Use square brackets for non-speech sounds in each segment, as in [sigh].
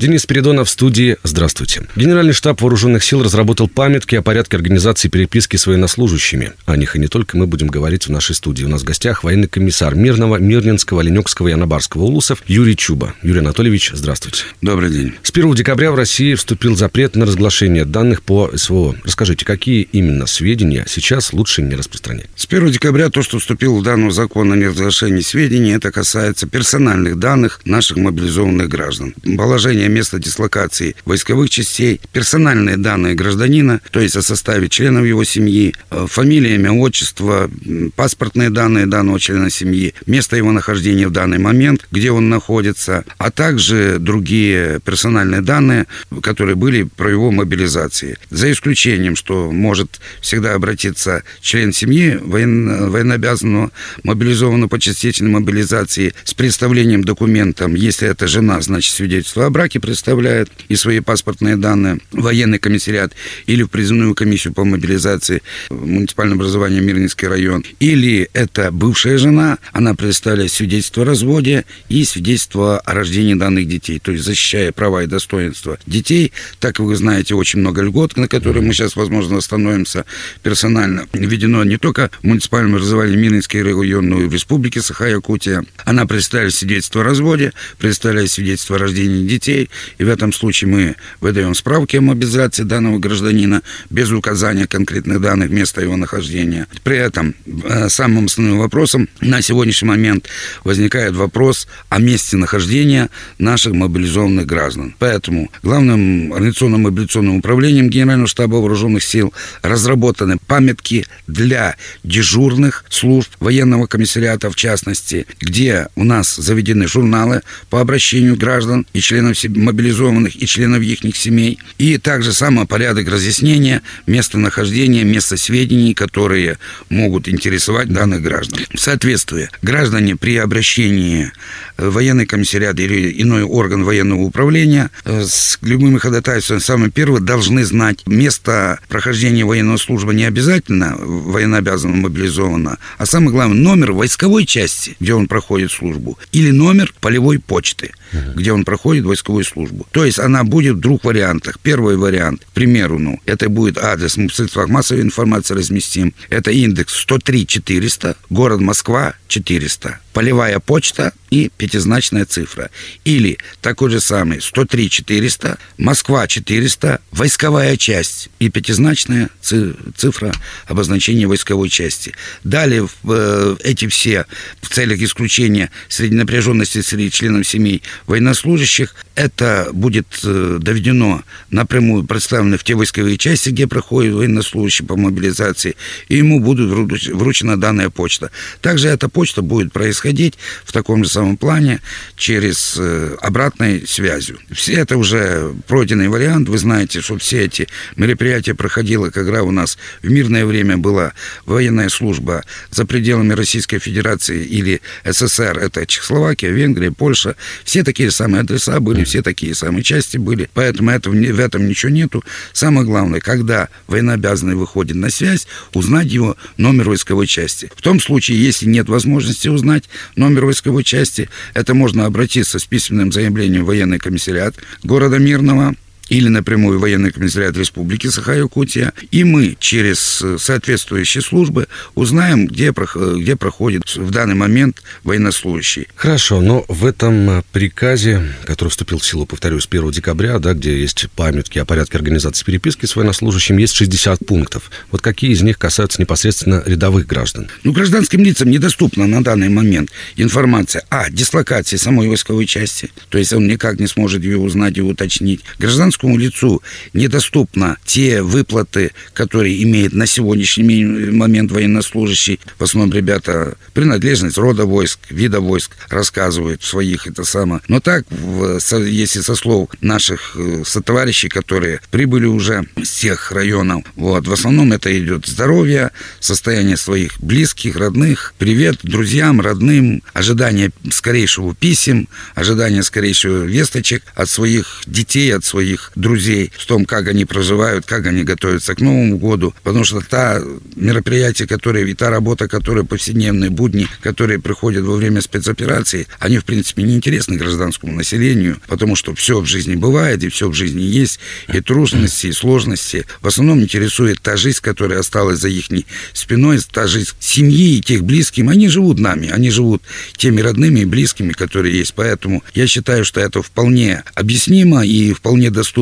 Денис Передонов в студии. Здравствуйте. Генеральный штаб Вооруженных сил разработал памятки о порядке организации переписки с военнослужащими. О них и не только мы будем говорить в нашей студии. У нас в гостях военный комиссар Мирного, Мирнинского, Ленекского и Анабарского улусов Юрий Чуба. Юрий Анатольевич, здравствуйте. Добрый день. С 1 декабря в России вступил запрет на разглашение данных по СВО. Расскажите, какие именно сведения сейчас лучше не распространять? С 1 декабря то, что вступил в данный закон о неразглашении сведений, это касается персональных данных наших мобилизованных граждан. Положение место дислокации войсковых частей, персональные данные гражданина, то есть о составе членов его семьи, э, фамилия, имя, отчество, паспортные данные данного члена семьи, место его нахождения в данный момент, где он находится, а также другие персональные данные, которые были про его мобилизации. За исключением, что может всегда обратиться член семьи военно, военнообязанного, мобилизованного по частичной мобилизации с представлением документом, если это жена, значит свидетельство о браке, представляет и свои паспортные данные в военный комиссариат или в призывную комиссию по мобилизации в муниципальное образование Мирнинский район. Или это бывшая жена, она представляет свидетельство о разводе и свидетельство о рождении данных детей, то есть защищая права и достоинства детей. Так вы знаете, очень много льгот, на которые мы сейчас, возможно, остановимся персонально. Введено не только в муниципальном образовании Мирнинский район, но и в Республике Саха-Якутия. Она представляет свидетельство о разводе, представляет свидетельство о рождении детей, и в этом случае мы выдаем справки о мобилизации данного гражданина без указания конкретных данных места его нахождения. При этом э, самым основным вопросом на сегодняшний момент возникает вопрос о месте нахождения наших мобилизованных граждан. Поэтому главным организационным мобилизационным управлением Генерального штаба вооруженных сил разработаны памятки для дежурных служб военного комиссариата в частности, где у нас заведены журналы по обращению граждан и членов мобилизованных и членов их семей, и также самый порядок разъяснения местонахождения, места сведений, которые могут интересовать данных граждан. В соответствии, граждане при обращении в военный комиссариат или иной орган военного управления э, с любыми ходатайствами, самое первое, должны знать место прохождения военной службы не обязательно военнообязанного мобилизованного, а самое главное, номер войсковой части, где он проходит службу, или номер полевой почты, где он проходит войсковую службу. То есть она будет в двух вариантах. Первый вариант, к примеру, ну, это будет адрес в средствах массовой информации разместим. Это индекс 103 400, город Москва 400 полевая почта и пятизначная цифра. Или такой же самый 103 400, Москва 400, войсковая часть и пятизначная цифра обозначения войсковой части. Далее э, эти все в целях исключения среди напряженности среди членов семей военнослужащих, это будет э, доведено напрямую представлено в те войсковые части, где проходит военнослужащий по мобилизации, и ему будет вручена данная почта. Также эта почта будет происходить в таком же самом плане через э, обратной связью. Все это уже пройденный вариант. Вы знаете, что все эти мероприятия проходило, когда у нас в мирное время была военная служба за пределами Российской Федерации или СССР. Это Чехословакия, Венгрия, Польша. Все такие самые адреса были, все такие самые части были. Поэтому это, в этом ничего нету. Самое главное, когда военнообязанный выходит на связь, узнать его номер войсковой части. В том случае, если нет возможности узнать, номер войсковой части. Это можно обратиться с письменным заявлением в военный комиссариат города Мирного или напрямую военный комиссариат Республики Саха-Якутия, и мы через э, соответствующие службы узнаем, где, где проходит в данный момент военнослужащий. Хорошо, но в этом э, приказе, который вступил в силу, повторюсь, 1 декабря, да, где есть памятки о порядке организации переписки с военнослужащим, есть 60 пунктов. Вот какие из них касаются непосредственно рядовых граждан? Ну, гражданским лицам недоступна на данный момент информация о дислокации самой войсковой части, то есть он никак не сможет ее узнать и уточнить. Гражданскому физическому лицу недоступны те выплаты, которые имеет на сегодняшний момент военнослужащий. В основном ребята принадлежность рода войск, вида войск рассказывают своих это самое. Но так, если со слов наших э, сотоварищей, которые прибыли уже с тех районов, вот, в основном это идет здоровье, состояние своих близких, родных, привет друзьям, родным, ожидание скорейшего писем, ожидание скорейшего весточек от своих детей, от своих своих друзей, в том, как они проживают, как они готовятся к Новому году. Потому что та мероприятия, которые, и та работа, которая повседневные будни, которые приходят во время спецоперации, они, в принципе, не интересны гражданскому населению, потому что все в жизни бывает, и все в жизни есть, и трудности, и сложности. В основном интересует та жизнь, которая осталась за их спиной, та жизнь семьи и тех близким. Они живут нами, они живут теми родными и близкими, которые есть. Поэтому я считаю, что это вполне объяснимо и вполне доступно.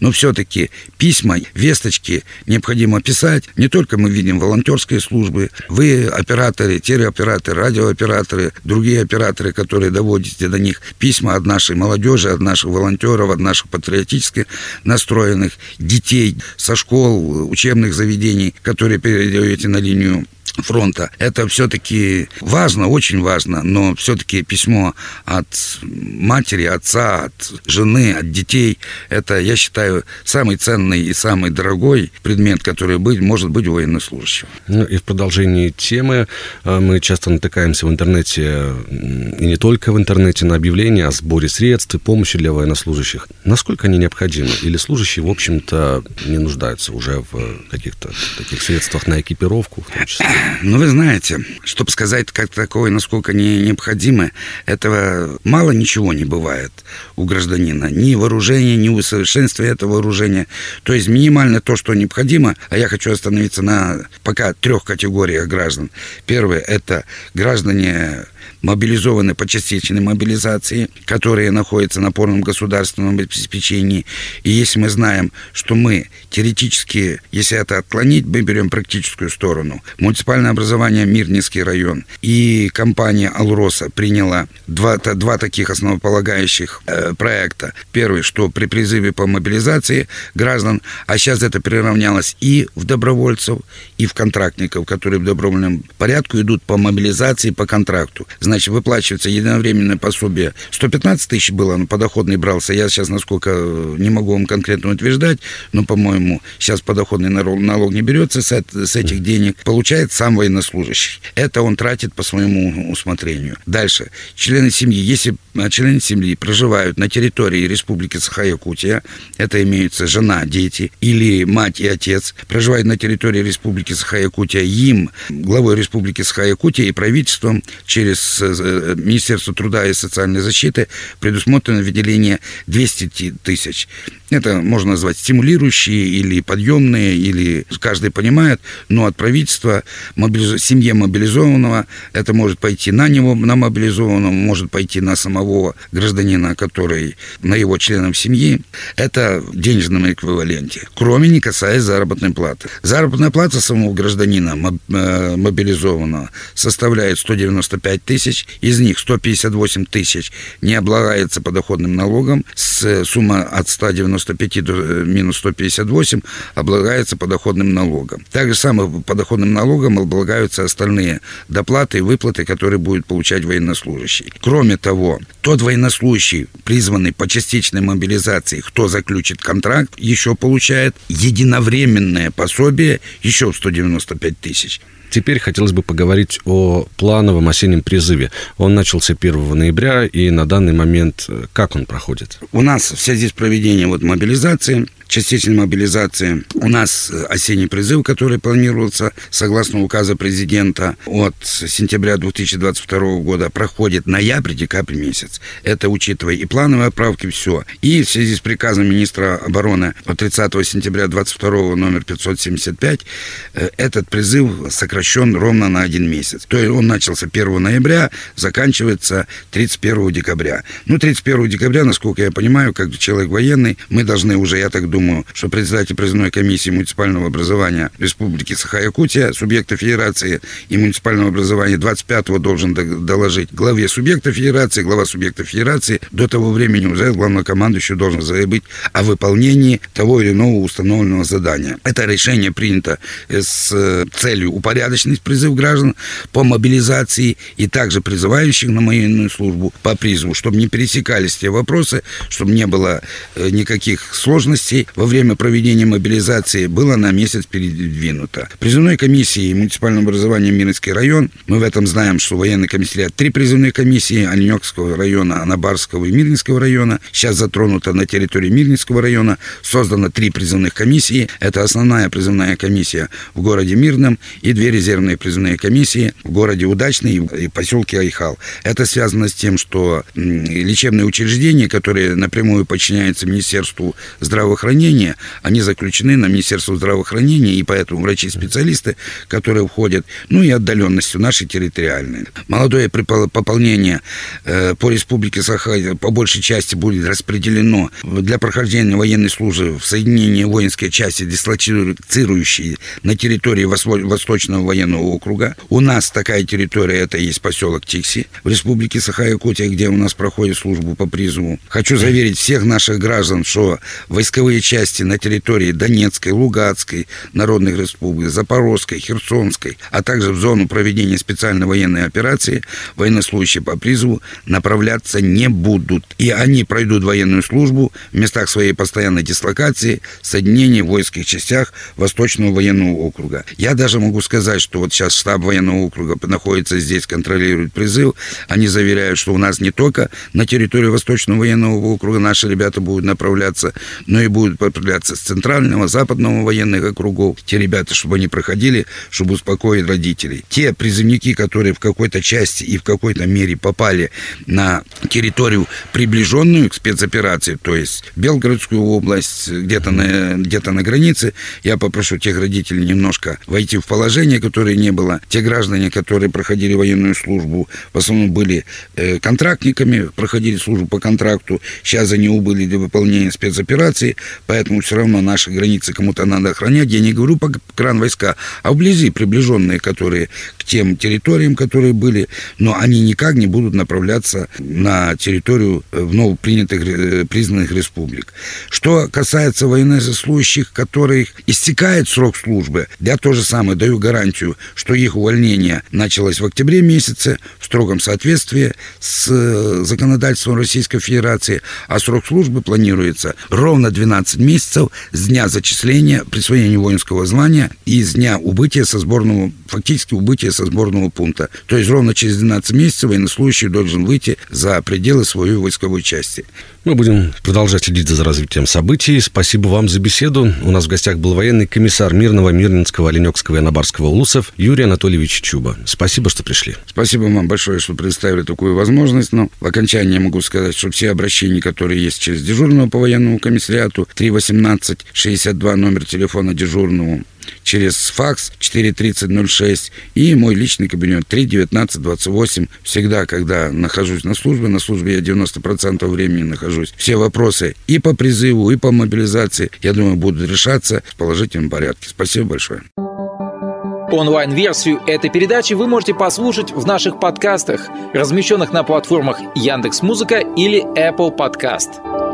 Но все-таки письма, весточки необходимо писать. Не только мы видим волонтерские службы, вы операторы, телеоператоры, радиооператоры, другие операторы, которые доводите до них письма от нашей молодежи, от наших волонтеров, от наших патриотически настроенных детей со школ, учебных заведений, которые передаете на линию фронта. Это все-таки важно, очень важно, но все-таки письмо от матери, отца, от жены, от детей, это, я считаю, самый ценный и самый дорогой предмет, который быть, может быть у военнослужащего. Ну и в продолжении темы э, мы часто натыкаемся в интернете, и не только в интернете, на объявления о сборе средств и помощи для военнослужащих. Насколько они необходимы? Или служащие, в общем-то, не нуждаются уже в каких-то таких средствах на экипировку, в том числе? [clears throat] Ну, вы знаете, чтобы сказать как такое, насколько не необходимо, этого мало ничего не бывает у гражданина. Ни вооружения, ни усовершенствия этого вооружения. То есть минимально то, что необходимо, а я хочу остановиться на пока трех категориях граждан. Первое – это граждане мобилизованы по частичной мобилизации, которые находятся на полном государственном обеспечении. И если мы знаем, что мы теоретически, если это отклонить, мы берем практическую сторону. Муниципальное образование Мирнинский район и компания «Алроса» приняла два, два таких основополагающих э, проекта. Первый, что при призыве по мобилизации граждан, а сейчас это приравнялось и в добровольцев, и в контрактников, которые в добровольном порядку идут по мобилизации по контракту значит, выплачивается единовременное пособие. 115 тысяч было, но подоходный брался. Я сейчас, насколько э, не могу вам конкретно утверждать, но, по-моему, сейчас подоходный налог не берется с, с этих денег. Получает сам военнослужащий. Это он тратит по своему усмотрению. Дальше. Члены семьи. Если э, члены семьи проживают на территории Республики Саха-Якутия, это имеются жена, дети или мать и отец, проживают на территории Республики Саха-Якутия, им, главой Республики Саха-Якутия и правительством через Э, Министерства труда и социальной защиты предусмотрено выделение 200 тысяч. Это можно назвать стимулирующие или подъемные, или каждый понимает, но от правительства мобилиз... семье мобилизованного это может пойти на него, на мобилизованного, может пойти на самого гражданина, который на его членов семьи. Это в денежном эквиваленте, кроме не касаясь заработной платы. Заработная плата самого гражданина э, мобилизованного составляет 195 тысяч, из них 158 тысяч не облагается подоходным налогом, с сумма от 195 до э, минус 158 облагается подоходным налогом. Так же самое подоходным налогом облагаются остальные доплаты и выплаты, которые будет получать военнослужащий. Кроме того, тот военнослужащий, призванный по частичной мобилизации, кто заключит контракт, еще получает единовременное пособие еще в 195 тысяч. Теперь хотелось бы поговорить о плановом осеннем призыве. Он начался 1 ноября, и на данный момент э, как он проходит? У нас в связи с проведением вот мобилизации частичной мобилизации. У нас э, осенний призыв, который планировался согласно указа президента от сентября 2022 года, проходит ноябрь-декабрь месяц. Это учитывая и плановые отправки, все. И в связи с приказом министра обороны от 30 сентября 2022 номер 575, э, этот призыв сокращен ровно на один месяц. То есть он начался 1 ноября, заканчивается 31 декабря. Ну, 31 декабря, насколько я понимаю, как человек военный, мы должны уже, я так думаю, что председатель призывной комиссии муниципального образования Республики Саха-Якутия, субъекта федерации и муниципального образования 25-го должен доложить главе субъекта федерации, глава субъекта федерации до того времени уже главнокомандующий должен заявить о выполнении того или иного установленного задания. Это решение принято с целью упорядочить порядочный призыв граждан по мобилизации и также призывающих на военную службу по призыву, чтобы не пересекались те вопросы, чтобы не было э, никаких сложностей во время проведения мобилизации, было на месяц передвинуто. Призывной комиссии муниципального образования Мирнский район, мы в этом знаем, что военный комиссариат три призывные комиссии Оленекского района, Анабарского и Мирнинского района, сейчас затронуто на территории Мирнинского района, создано три призывных комиссии. Это основная призывная комиссия в городе Мирном и две резервные призывные комиссии в городе Удачный и поселке Айхал. Это связано с тем, что лечебные учреждения, которые напрямую подчиняются Министерству здравоохранения, они заключены на Министерство здравоохранения, и поэтому врачи-специалисты, которые входят, ну и отдаленностью нашей территориальной. Молодое пополнение э, по республике Саха по большей части будет распределено для прохождения военной службы в соединении воинской части, дислоцирующей на территории Восточного военного округа. У нас такая территория, это есть поселок Тикси в республике Саха-Якутия, где у нас проходит службу по призыву. Хочу заверить всех наших граждан, что войсковые части на территории Донецкой, Лугатской, Народных республик, Запорожской, Херсонской, а также в зону проведения специальной военной операции военнослужащие по призыву направляться не будут. И они пройдут военную службу в местах своей постоянной дислокации, соединения в воинских частях Восточного военного округа. Я даже могу сказать, что вот сейчас штаб военного округа находится здесь, контролирует призыв. Они заверяют, что у нас не только на территории Восточного военного округа наши ребята будут направляться, но и будут направляться с центрального, западного военных округов. Те ребята, чтобы они проходили, чтобы успокоить родителей. Те призывники, которые в какой-то части и в какой-то мере попали на территорию, приближенную к спецоперации, то есть Белгородскую область, где-то на, где на границе, я попрошу тех родителей немножко войти в положение, которое не было. Те граждане, которые проходили военную службу, в основном были э, контрактниками, проходили службу по контракту, сейчас они убыли для выполнения спецоперации, поэтому все равно наши границы кому-то надо охранять. Я не говорю по кран войска, а вблизи приближенные, которые к тем территориям, которые были, но они никак не будут направляться на территорию э, вновь принятых, э, признанных республик. Что касается военнослужащих, которых истекает срок службы, я тоже самое даю гарантию, что их увольнение началось в октябре месяце в строгом соответствии с э, законодательством Российской Федерации, а срок службы планируется ровно 12 месяцев с дня зачисления, присвоения воинского звания и с дня убытия со сборного, фактически убытия со сборного пункта. То есть ровно через 12 месяцев военнослужащий должен выйти за пределы своей войсковой части. Мы будем продолжать следить за развитием событий. Спасибо вам за беседу. У нас в гостях был военный комиссар Мирного, Мирнинского, Оленекского и Анабарского улусов Юрий Анатольевич Чуба. Спасибо, что пришли. Спасибо вам большое, что предоставили такую возможность. Но в окончании могу сказать, что все обращения, которые есть через дежурного по военному комиссариату 318 62 номер телефона дежурного, через факс 43006 и мой личный кабинет 31928. Всегда, когда нахожусь на службе, на службе я 90% времени нахожусь, все вопросы и по призыву, и по мобилизации, я думаю, будут решаться в положительном порядке. Спасибо большое. Онлайн-версию этой передачи вы можете послушать в наших подкастах, размещенных на платформах Яндекс.Музыка или Apple Podcast.